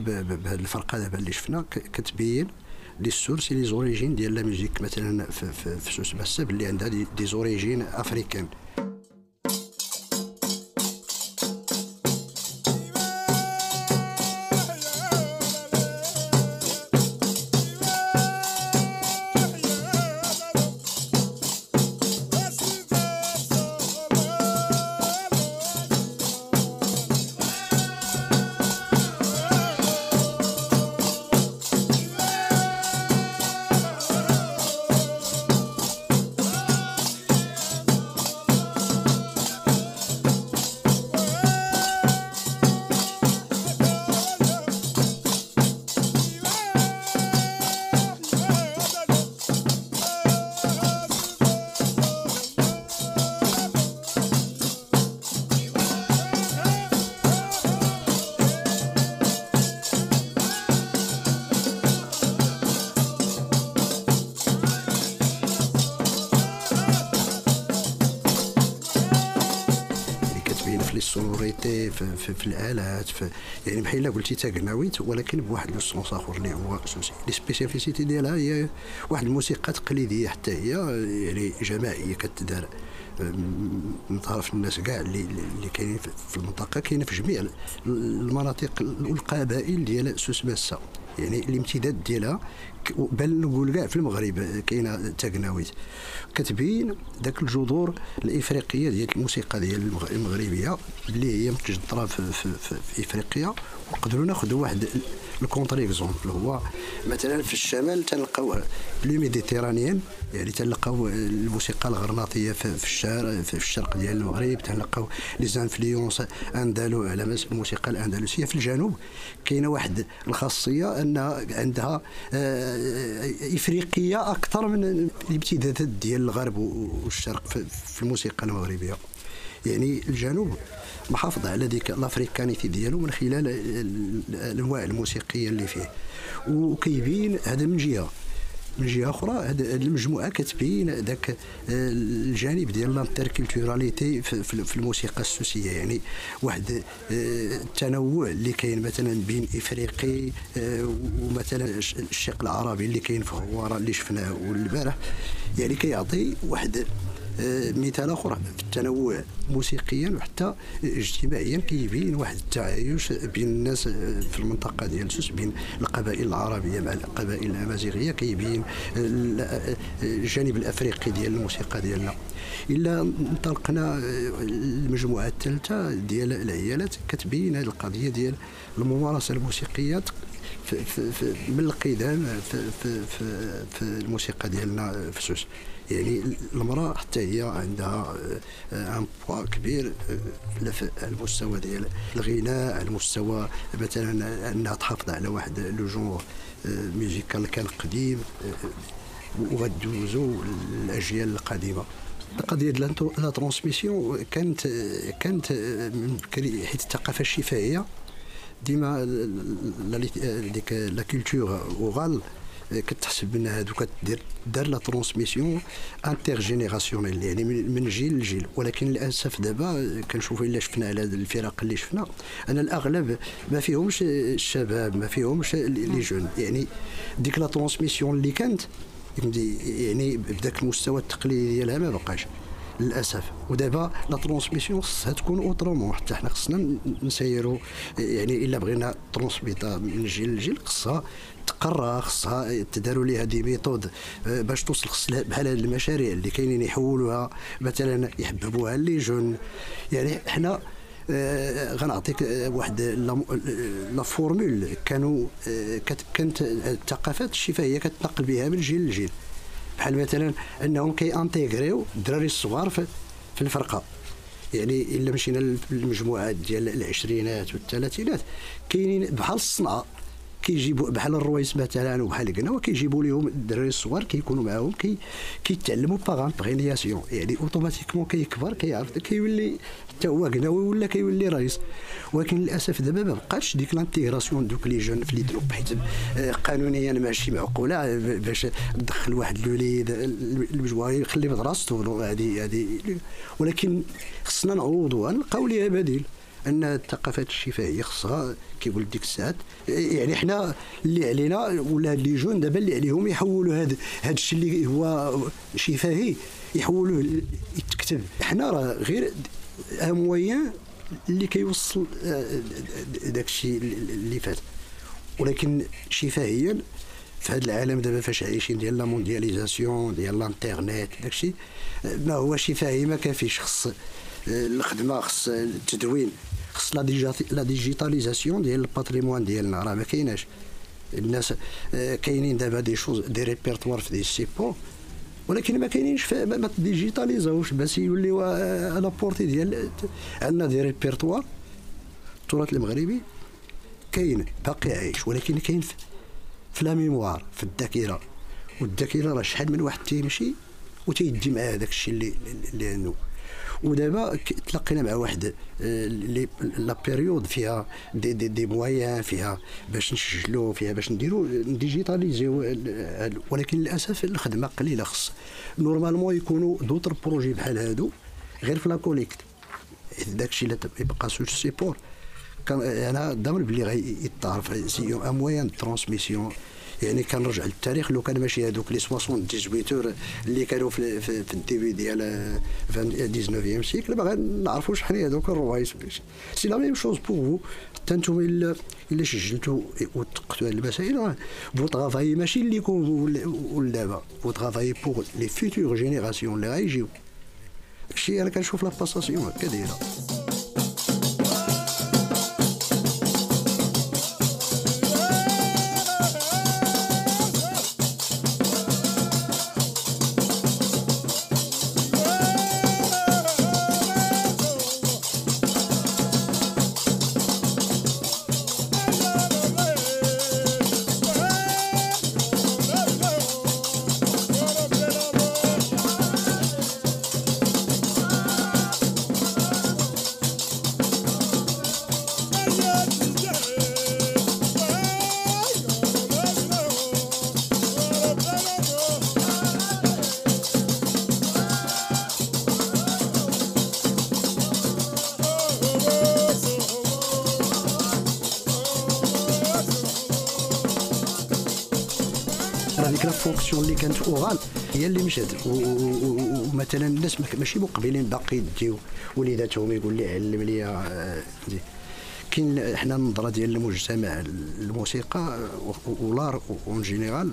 بهذه الفرقة دابا اللي شفنا كتبين les sources les origines ديال la musique مثلا في, في, سوس بساب اللي عندها des origines africaines في, في, في الآلات في يعني بحال قلتي تاكناويت ولكن بواحد le sens آخر اللي هو سوسي. les spécificités ديالها هي واحد الموسيقى تقليدية حتى هي يعني جماعية كتدار من طرف الناس كاع اللي اللي كاينين في المنطقة كاينة في جميع المناطق والقبائل ديال سوس باسا يعني الامتداد ديالها بل نقول كاع في المغرب كاينة تاكناويت كتبين ذاك الجذور الإفريقية ديال الموسيقى ديال المغربية اللي هي متجذرة في, في, في, في إفريقيا. ونقدروا ناخذوا واحد ال contre-exemple هو مثلا في الشمال تلقاو le méditerranéen يعني تلقاو الموسيقى الغرناطية في الشرق في الشرق ديال المغرب. تلقاو les influences andalouses على الموسيقى الأندلسية. في الجنوب كاينة واحد الخاصية انها عندها آه، إفريقية أكثر من الامتدادات ديال الغرب والشرق في الموسيقى المغربية. يعني الجنوب محافظ على ديك ال africanité ديالو من خلال الأنواع الموسيقية اللي فيه. وكيبين هذا من جهة. من جهة أخرى هذه المجموعة كتبين ذاك الجانب ديال l'interculturalité في الموسيقى السوسية. يعني واحد آه، التنوع اللي كاين مثلا بين إفريقي آه، ومثلا الشق العربي اللي كاين في هواره اللي شفناه والبارح يعني كيعطي واحد آه، مثال آخر في التنوع موسيقيا وحتى اجتماعيا كيبين واحد التعايش بين الناس آه، في المنطقة ديال سوس بين القبائل العربية مع القبائل الأمازيغية كيبين آه، الجانب الأفريقي ديال الموسيقى ديالنا. إلا انطلقنا المجموعة الثالثة ديال العيالات كتبين هذه القضية ديال الممارسة الموسيقية في في من القدام في, في, في, في الموسيقى ديالنا في سوس. يعني المرأة حتى هي عندها un poids كبير على المستوى ديال الغناء على المستوى مثلا أنها تحافظ على واحد le genre musical كان قديم وغدوزو الأجيال القديمة. القضية ديال la transmission كانت كانت من بكري حيت الثقافة الشفاهية ديما ديك la culture orale كتحسب ان هادو كدير دار la transmission intergénérationnelle يعني من جيل لجيل. ولكن للأسف دابا كنشوفوا إلا شفنا على الفرق اللي شفنا ان الأغلب ما فيهمش الشباب ما فيهمش les jeunes. يعني ديك la transmission اللي كانت يعني بداك المستوى التقليدي ديالها ما بقاش. للأسف. ودابا la transmission خصها تكون autrement حتى حنا خصنا نسيروا يعني إلا بغينا نترونسميتاو من جيل لجيل خصها تقرا خصها تداروا ليها des méthodes آه، باش توصل خص بحال هاد المشاريع اللي كاينين يحولوها مثلا يحببوها les jeunes يعني حنا آه غنعطيك آه، واحد la formule. كانوا آه كانت الثقافات الشفهية كتنقل بها من جيل لجيل. بحال مثلا أنهم كي intégrer يو الدراري الصغار في, في الفرقة. يعني إلا مشينا للمجموعات ديال العشرينات والثلاثينات كاينين بحال الصنعة. كيجيبوا بحال الرويس مثلا وبحال كناوة كيجيبوا لهم الدراري الصغار كيكونوا معاهم كي كيتعلموا par imprégnation يعني automatiquement كيكبر كيعرف كيولي حتى هو قناوي ولا كيولي رايس. ولكن للأسف دابا ما بقاش ديك l'intégration دوك les jeunes في les groupes حيت قانونيا ماشي معقولة باش تدخل واحد الوليد المجموعه يخلي بدراسته هذه هذه ولكن خصنا نعوضوا نلقاو ليها بديل. أن الثقافات الشفاهية خصها كيقول ديك الساعات يعني حنا اللي علينا ولا لي جون دابا اللي عليهم يحولوا هذا هذا الشيء اللي هو شفاهي يحولوه يتكتب. حنا راه غير ان اللي كيوصل آه، داك الشيء اللي فات. ولكن شفاهيا في هذا العالم دابا فاش عايشين ديال la mondialisation ديال الانترنت داكشي ما هو شفاهي ما كافيش. خص الخدمة خص التدوين. خص la digitalisation ديال ال patrimoine ديالنا. راه ما كايناش. الناس آه، كاينين دابا des choses des répertoires في disponibles ولكن ما كاينينش ما ديجيتاليزاوش. باش يوليو à la portée ديال عندنا des répertoires التراث المغربي كاين باقي عايش ولكن كاين في la mémoire في الذاكرة. والذاكرة راه شحال من واحد تيمشي وتيدي معاه هذاك الشيء اللي اللي عنده ودابا تلاقينا مع واحد آه، la période فيها دي دي, دي مويان فيها باش نسجلوا فيها باش نديروا digitaliser يو ولكن للأسف الخدمة قليلة خص. normalement يكونوا d'autres projets بحال هادو غير في la collecte. داك الشيء اللي يبقى ce support. كان أنا ضامن بلي غيتعرف c'est un moyen transmission يعني كنرجع للتاريخ لو كان ماشي هذوك les 78 اللي كانوا في, في, في ديال 19 siècle باغي نعرفوا شحال هذوك الروايس. c'est la même chose pour vous حتى أنتم إلا إلا سجلتوا وثقتوا هذه المسائل votre travail ماشي اللي يكون دابا. votre travail pour les futures générations اللي غايجيو الشيء أنا كنشوف la passation هكا fonction اللي كانت orale هي اللي مشات. ومثلا الناس ماشي مقبلين باقي يديو. وليداتهم يقول لي علم لي آه، كاين حنا النظرة ديال المجتمع الموسيقى ولا l'art en général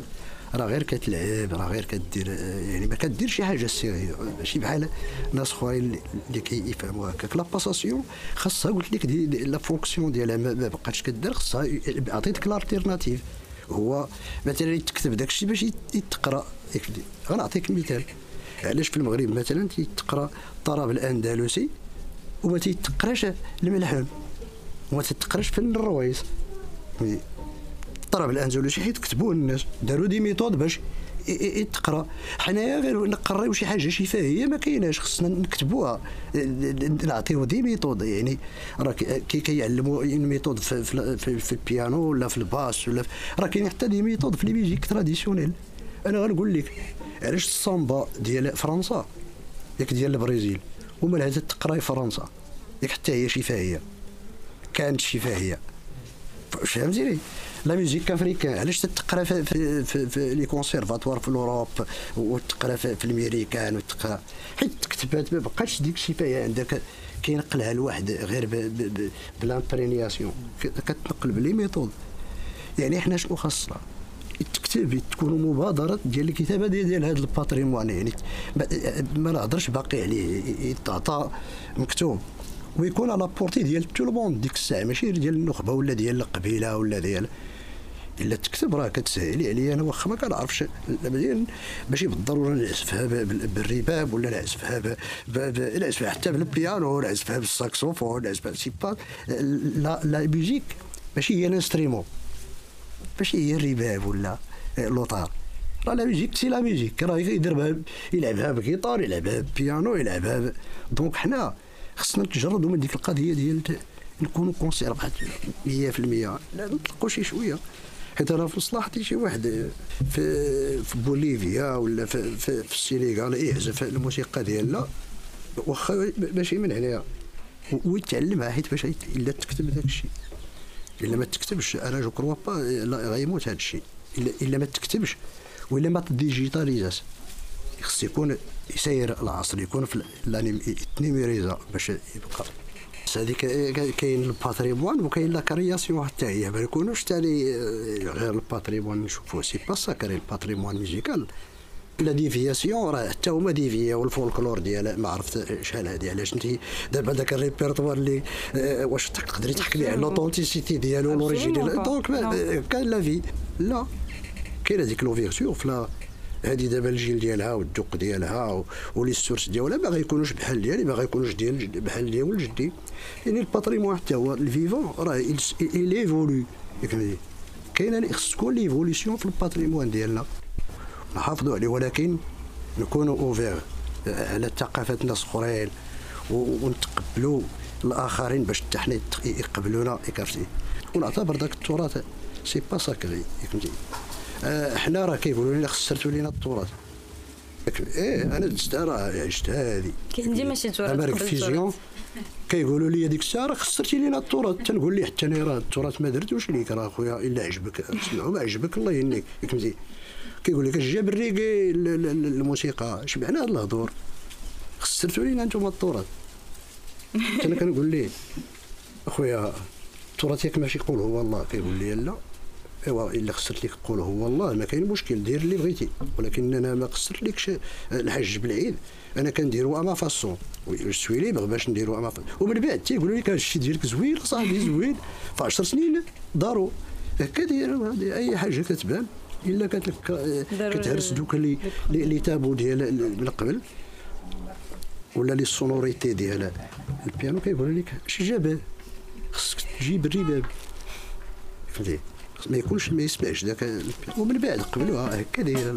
راه غير كتلعب راه غير كدير يعني ما كدير شي حاجة sérieux ماشي بحال ناس أخرين اللي كيفهموا هكاك. la passation خاصها قلت لك la fonction ديالها ما بقاتش كدير خاصها عطيتك l'alternative هو مثلا يتكتب داك الشيء باش يتقرأ غنعطيك مثال. علاش في المغرب مثلا تيتقرأ الطرب الأندلسي وما تيتقراش الملحون؟ وما تتقراش فن الروايس الطرب الأندلسي حيت كتبوه الناس داروا des méthodes باش تقرأ. حنايا غير نقراو شي حاجة شفاهيه ما كايناش خصنا نكتبوها. نعطيو des méthodes يعني راه كي كيعلموا méthode في, في, في, في البيانو ولا في الباس ولا راه كاين حتى des méthodes في les musiques traditionnelles. أنا غنقول لك علاش الصامبا ديال فرنسا ياك ديال البرازيل هما لها تقراي فرنسا. ياك حتى هي شفاهيه كانت شفاهيه فهمتيني؟ la musique africaine علاش تقرا في, في, في, les conservatoires في Europe وتقرا في, الميريكان وتقرا حيت إلا تكتبات ما بقاش ديك الشفاهيه عندك كينقلها الواحد غير ب l'imprégnation كتنقل ب les méthodes يعني إحنا شنو خاصنا تكتب تكون مبادرة ديال الكتابة ديال, ديال هذا ال patrimoine يعني ما نهضرش باقي عليه يتعطى مكتوب ويكون à la portée ديال tous ديك الساعة ماشي ديال النخبه ولا ديال القبيله ولا ديال إلا تكتب راه كتسهلي عليا أنا واخا ما كنعرفش. ماشي بالضرورة نعزفها بالرباب ولا نعزفها نعزفها حتى بالبيانو نعزفها بالساكسوفون نعزفها c'est pas la la musique ماشي هي l'instrument ماشي هي الرباب ولا لوطار راه la musique c'est la musique راه يدير يلعبها بالكيتار يلعبها بالبيانو يلعبها donc حنا خصنا نتجردوا من ديك القضية ديال نكونوا conservateurs 100% لا نطلقوا شي شوية. حيت أنا في مصلحتي شي واحد في في بوليفيا ولا في, في, في السينيغال يعزف الموسيقى ديالنا واخا ماشي من عليها ويتعلمها حيت باش إلا تكتب داك الشيء. إلا ما تكتبش أنا je crois pas غيموت هذا الشيء. الا إلا ما تكتبش ولا ما تديجيتاليزاش خص يكون يسير العصر يكون في يتنيميريزا باش يبقى. هذيك كاين ال patrimoine وكاين la création حتى هي ما يكونوش تالي غير ال patrimoine نشوفوه c'est pas sacré ال patrimoine musical la déviation راه حتى هما dévié والفولكلور ديال ما عرفت شحال هذه علاش انت دابا داك الريبرتوار اللي واش تقدري تحكمي على l'authenticité ديالو l'origine donc كان la vie. لا. كاين هذيك l'ouverture في هذه دابا الجيل ديالها والذوق ديالها و les sources ديالها ما غيكونوش بحال ديالي ما غيكونوش ديال بحال ديال ولد يعني ال patrimoine حتى هو ال vivant راه évolué كاينة خص تكون l'évolution في ال patrimoine ديالنا. نحافظوا عليه ولكن نكونوا ouverts على ثقافه الناس اخرين ونتقبلوا الآخرين باش حتى حنا يقبلونا ونعتبر ذاك التراث c'est pas sacré فهمتي حنا راه كيقولوا لنا خسرتوا لنا التراث. إيه أنا دزت راه عشت هذه كاين ديما شي تراث fusion كيقولوا لي هذيك الساعة راه خسرتي لينا التراث. تنقول لي حتى أنا راه التراث ما درتوش ليك راه خويا إلا عجبك اسمعوا ما عجبك الله يهنيك. فهمتي كيقول لك اش جاب الريغي الموسيقى. اش معنى هذا الهضور؟ خسرتوا لينا أنتم التراث. أنا كنقول ليه أخويا التراث ياك ماشي يقول هو الله كيقول لي لا. إيوا إلا خسرت لك قول هو الله ما كاين مشكل دير اللي بغيتي. ولكن أنا ما خسرت لكش الحاج بلعيد. أنا كنديرو à ma façon suis libre باش نديرو à ma façon ومن بعد تيقولوا لك الشيء ديالك زوين صاحبي زوين. في 10 سنين دارو. هكا داير أي حاجة كتبان. إلا كانت لك كتهرس دوك اللي اللي tabous ديال من قبل. ولا les sonorités ديال البيانو كيقول لك اش جابه. خصك تجيب الرباب. فهمتي؟ ما يكونش ما يسمعش ذاك ومن بعد قبلوها هكا دايره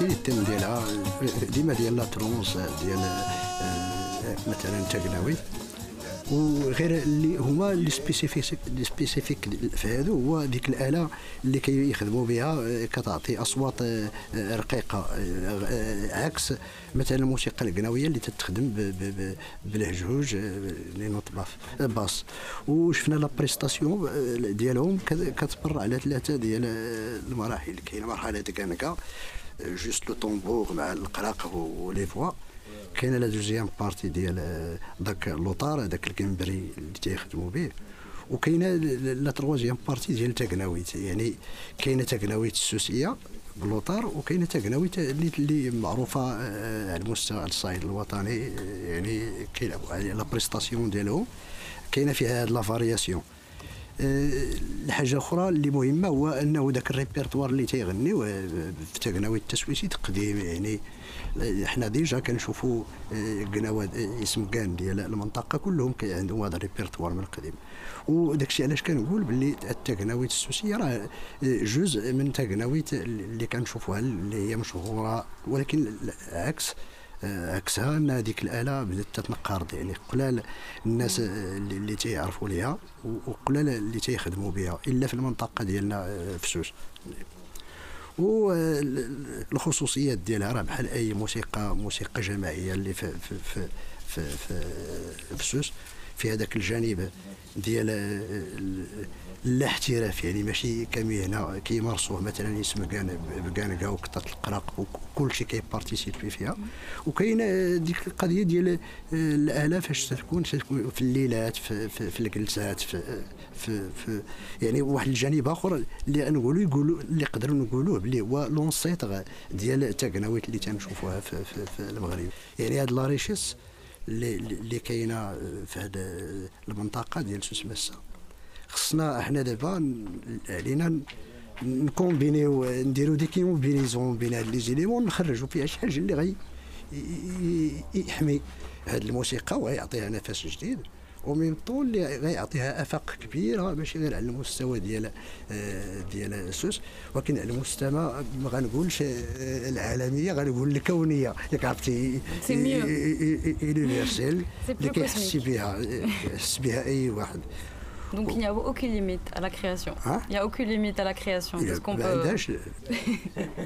ال thème ديالها ديما ديال la transe ديال آه، مثلا تاكناوي وغير اللي هما اللي spécifique spécifique في هذا هو ديك الآلة اللي كيخدموا بها آه، كتعطي أصوات آه، رقيقة عكس مثلا الموسيقى القناويه اللي تتخدم بالهجوج les notes basses. وشفنا la prestation ديالهم كتبر على ثلاثة ديال المراحل. كاين مرحلة كانكا juste le tambour مع القراق و les voix. كاينة la deuxième partie ديال داك لوطار هذاك الكمبري اللي تيخدموا به وكاينه la troisième partie ديال تاكناويت. يعني كاينة تاكناويت السوسيه باللوطار وكاينه تاكناويت اللي اللي معروفه على المستوى الصعيد الوطني. يعني كيلعبوا على la prestation ديالهم كاينة فيها هاد la variation. الحاجة أخرى اللي مهمة هو أنه ذاك الريبرتوار اللي تيغنيو في تقناوي السوسية قديم يعني حنا déjà كنشوفوا قناوات اسم كان ديال المنطقة كلهم عندهم هذا الريبرتوار من القديم. وداك الشيء علاش كنقول باللي التقناويت السوسيه راه جزء من تقناويت اللي كنشوفوها اللي هي مشهورة ولكن عكس عكسها أن هذيك الآلة بدأت تتنقرض يعني قلال الناس اللي تيعرفوا ليها وقلال اللي تيخدموا بها إلا في المنطقة ديالنا آه، في سوس. والخصوصيات ديالها راه بحال أي موسيقى موسيقى جماعية اللي في في في في, في, في سوس في هذاك الجانب ديال الاحتراف يعني ماشي كمهنه كيمارسوه مثلا يسمى كان بكانكا وكثرة القراق وكل شيء كي participer فيها. وكاينه ديك القضية ديال الاله فاش تكون؟ تكون في الليلات في, في, في الجلسات في, في, في يعني واحد الجانب آخر اللي نقولوا يقولوا اللي نقدروا نقولوه بلي هو l'ancêtre ديال التقناويت اللي تنشوفوها في, في, في المغرب. يعني هاد la richesse اللي كاينة في هذه المنطقة ديال سوس مسا خصنا إحنا دابا علينا نكومبينيو نديرو des combinaisons بين هاد les éléments نخرجوا فيها شي حاجة اللي غي يحمي هاد الموسيقى ويعطيها نفس جديد. ومن طول اللي غيعطيها آفاق كبيرة ماشي غير على المستوى ديال آه، ديال سوس ولكن على المستوى ما غنقولش آه، العالمية غنقول الكونية. ياك عرفتي universel اللي كيحس بها يحس بها أي واحد. Donc il n'y a aucune limite à la création. Hein il n'y a aucune limite à la création. Parce qu'on peut...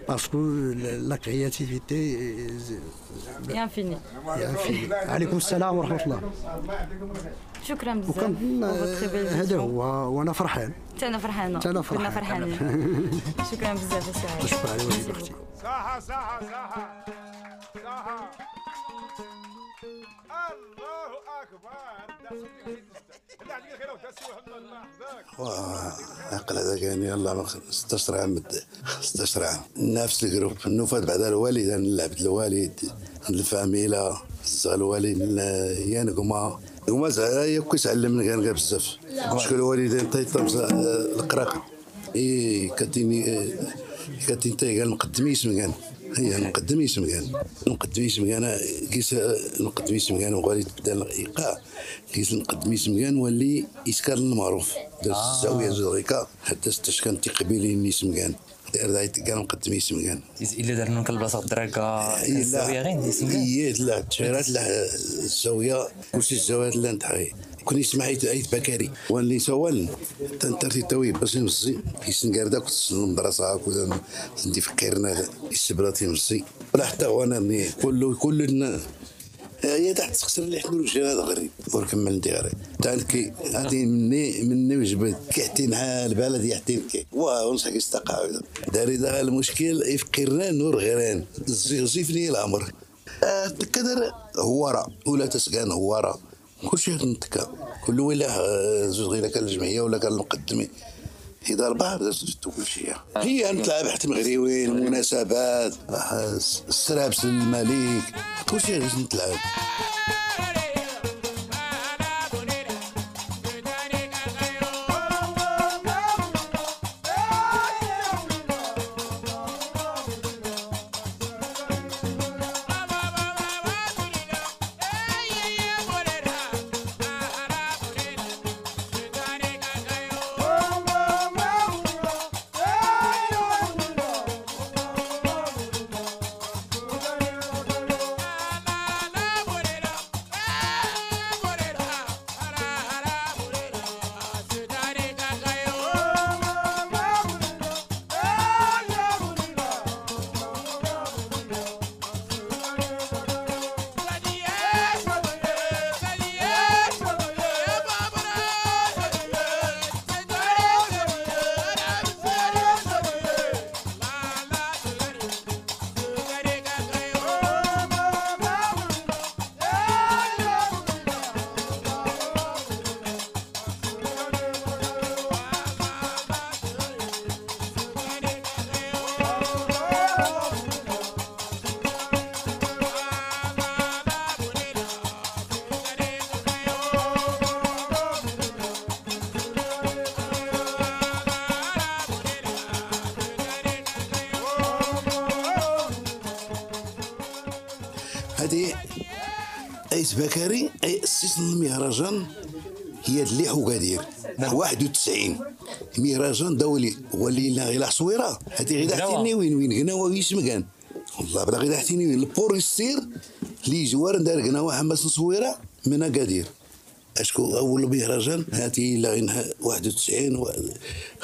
Parce que la créativité est infinie. est infinie. عليكم السلام ورحمة الله. شكرا بزاف هذا هو وانا فرحان. انا فرحانة. انا فرحان. كنا فرحانين. شكرا بزاف السعيد. شكرا على واجب اختي. صحة صحة صحة صحة الله أكبر. عقل هذا كان يلا 16 عام 16 عام نفس الجروب. النوفات بعد الوالد. أنا لعبت الوالد. الفاميلا. الوالد. يان كما كما هي كويس علمنا كان بزاف. شكون الوالدين طيب القراقه إي كاتيني كاتيني قال مقدمي اسم كان هي نقدم اسم كان. نقدم اسم كان. كيس نقدم اسم كان وغادي تبدا الإيقاع. كيس نقدم اسم كان ولي يسكر المعروف. دار. الزاوية زغيكا حتى ستاش كان تقبيلي اسم كان. كان نقدم اسم كان. إلا دار لك البلاصه الدراكه الزاوية غير اسم كان. لا. تشيرات لا. الزاوية. كلشي الزاويات لا نتحي كوني سمعت ايت بكاري. وأني سوال تنترتي توي بس نمزي كيسن كاردا كنت المدرسة كنت ندي فكرنا السبراتي مزي ولا حتى وأنا كل كل هي تحت تخسر اللي حنا الوجه هذا غريب. وركمل أنت غريب. تانكي هذه مني مني وجبت كي حال بلدي يحتين كي. واه ونصحك يستقع داري دا المشكل يفكرنا نور غيران. زيفني الأمر. آه، كدر هوارا ولا تسكان هوارا كل شيء نتكا كل ولا آه، زوج غير كان الجمعية ولا كان المقدمي إذا أربعة زدت كل شيء هي نتلعب حتى مغريوين المناسبات السرابس الملك. كل شيء نتلعب. بكري أسس المهرجان هي اللي وقادير 91 مهرجان دولي. ولينا غير حصويره هذه غير حتيني وين وين هنا ويش مكان والله بلا غير حتيني وين. البور يصير لي جوار دار قناوه حماس نصويره من أكادير. أشكو أول مهرجان هاتي لا غينها 91 و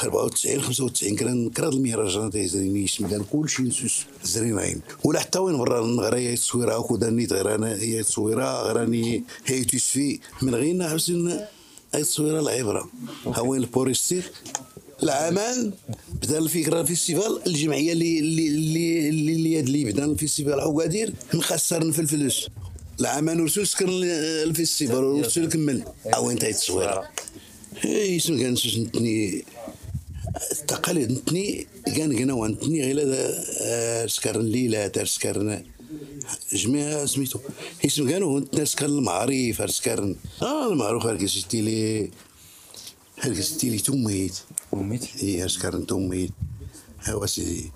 94 95 كان كرا المهرجانات زريني كان كلشي نسوس زرين عين ولا حتى وين برا نغرا يا تصويره نيت غير أنا هي تصويره غراني هي تسفي من غينا حسن اي تصويره العبرة. ها وين البوريستير العامان بدأ الفكرة الفيستيفال الجمعية اللي اللي اللي اللي, اللي, بدا الفيستيفال عقادير مخسرن في الفلوس العامان ورسول سكر الفيستيفال ورسول كمل. أو انت التصويره إيه، اسم كان نتني التقاليد نتني كان كنا نتني غير هذا سكر الليلة تاع سكر جميع سميتو. اسم كانوا سكر المعاريف سكر آه المعروف هاك سيتي لي هاك سيتي لي توميت. وميت إي سكر توميت. هوا سيدي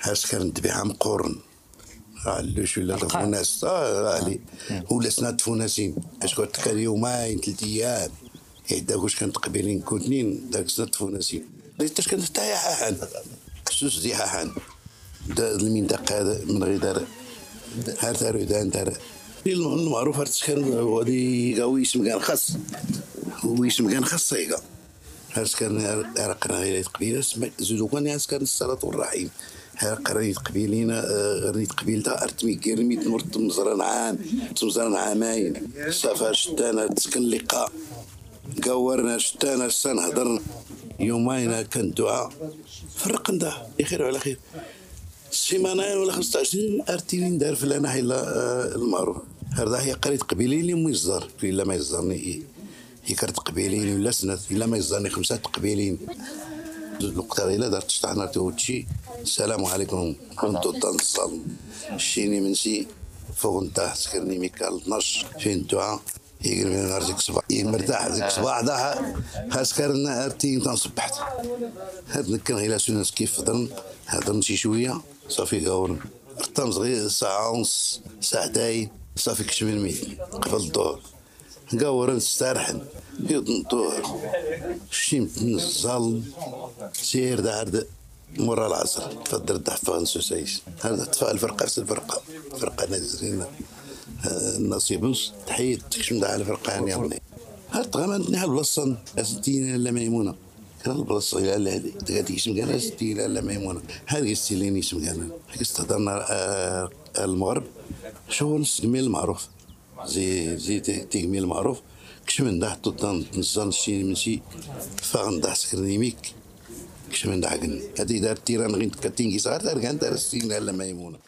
ها سكر تبيعها مقورن علوش ولا تفوناس آه غالي ولا سنة تفوناسين اشكون تكال يومين ثلاث أيام. يعدا واش كانت قبيلين كوتنين داك سنة تفوناسين كانت تاع حاحان. سوس دي حاحان. المنطقة من غير دار. هار دار دان دار المعروف هار تسكن ودي قوي اسم كان خاص. ويسم كان خاص صيغه هاس كان عرقنا غير قبيلة. زودو كان كان الصلاة والرحيم. ها قريت قبيلينا قريت قبيلتا ارتمي كيرميت نور تمزران عام تمزران عامين صافا شتانا تسكن لقاء. قورنا شتانا سنهضر يومين كان دعاء. فرق ده يخير على خير. سيمانين ولا 15 ارتينين دار في أنا حيلا المعروف. هذا هي قريت قبيلين اللي ما يصدر إلا ما يصدرني هي كرت قبيلين ولا سنة إلا ما يصدرني خمسة قبيلين الوقت إلا دارت شطحنا توتشي السلام عليكم. كنت تنصل. شيني منسي. فوق نتاع سكرني ميكال. 12 فين دعاء. يقرب من نهار زيك صباح مرتاح زيك صباح ضاع هاسكرنا ارتين تنصبحت هاد نكن غير سوناس كيف فضرن هضرن شي شوية. صافي قاورن رطم صغير ساعة ونص ساعتين صافي كشمل ميت قبل الظهر قاورن استرحن يضن الظهر شيمت نزل سير دار مرة العصر. تفضل الدحفة سوسيس هذا تفا الفرقة نفس الفرقة. فرقة نازلين. نصيبوس تحية تكشم على الفرقة يعني يعني هاد غامان نحل بلاصة أستين لا ميمونة. كان البلاصة إلى لا تقاتي اسم كان أستين لا ميمونة. هذه استيلين اسم كان استهدرنا المغرب. شو نص جميل المعروف زي زي تجميل المعروف كش من ده تضن نزان شي من شي فغن ده سكرنيميك كش من عقن هذه دار تيران غين. كيسار دار كان دار السين لا ميمونة.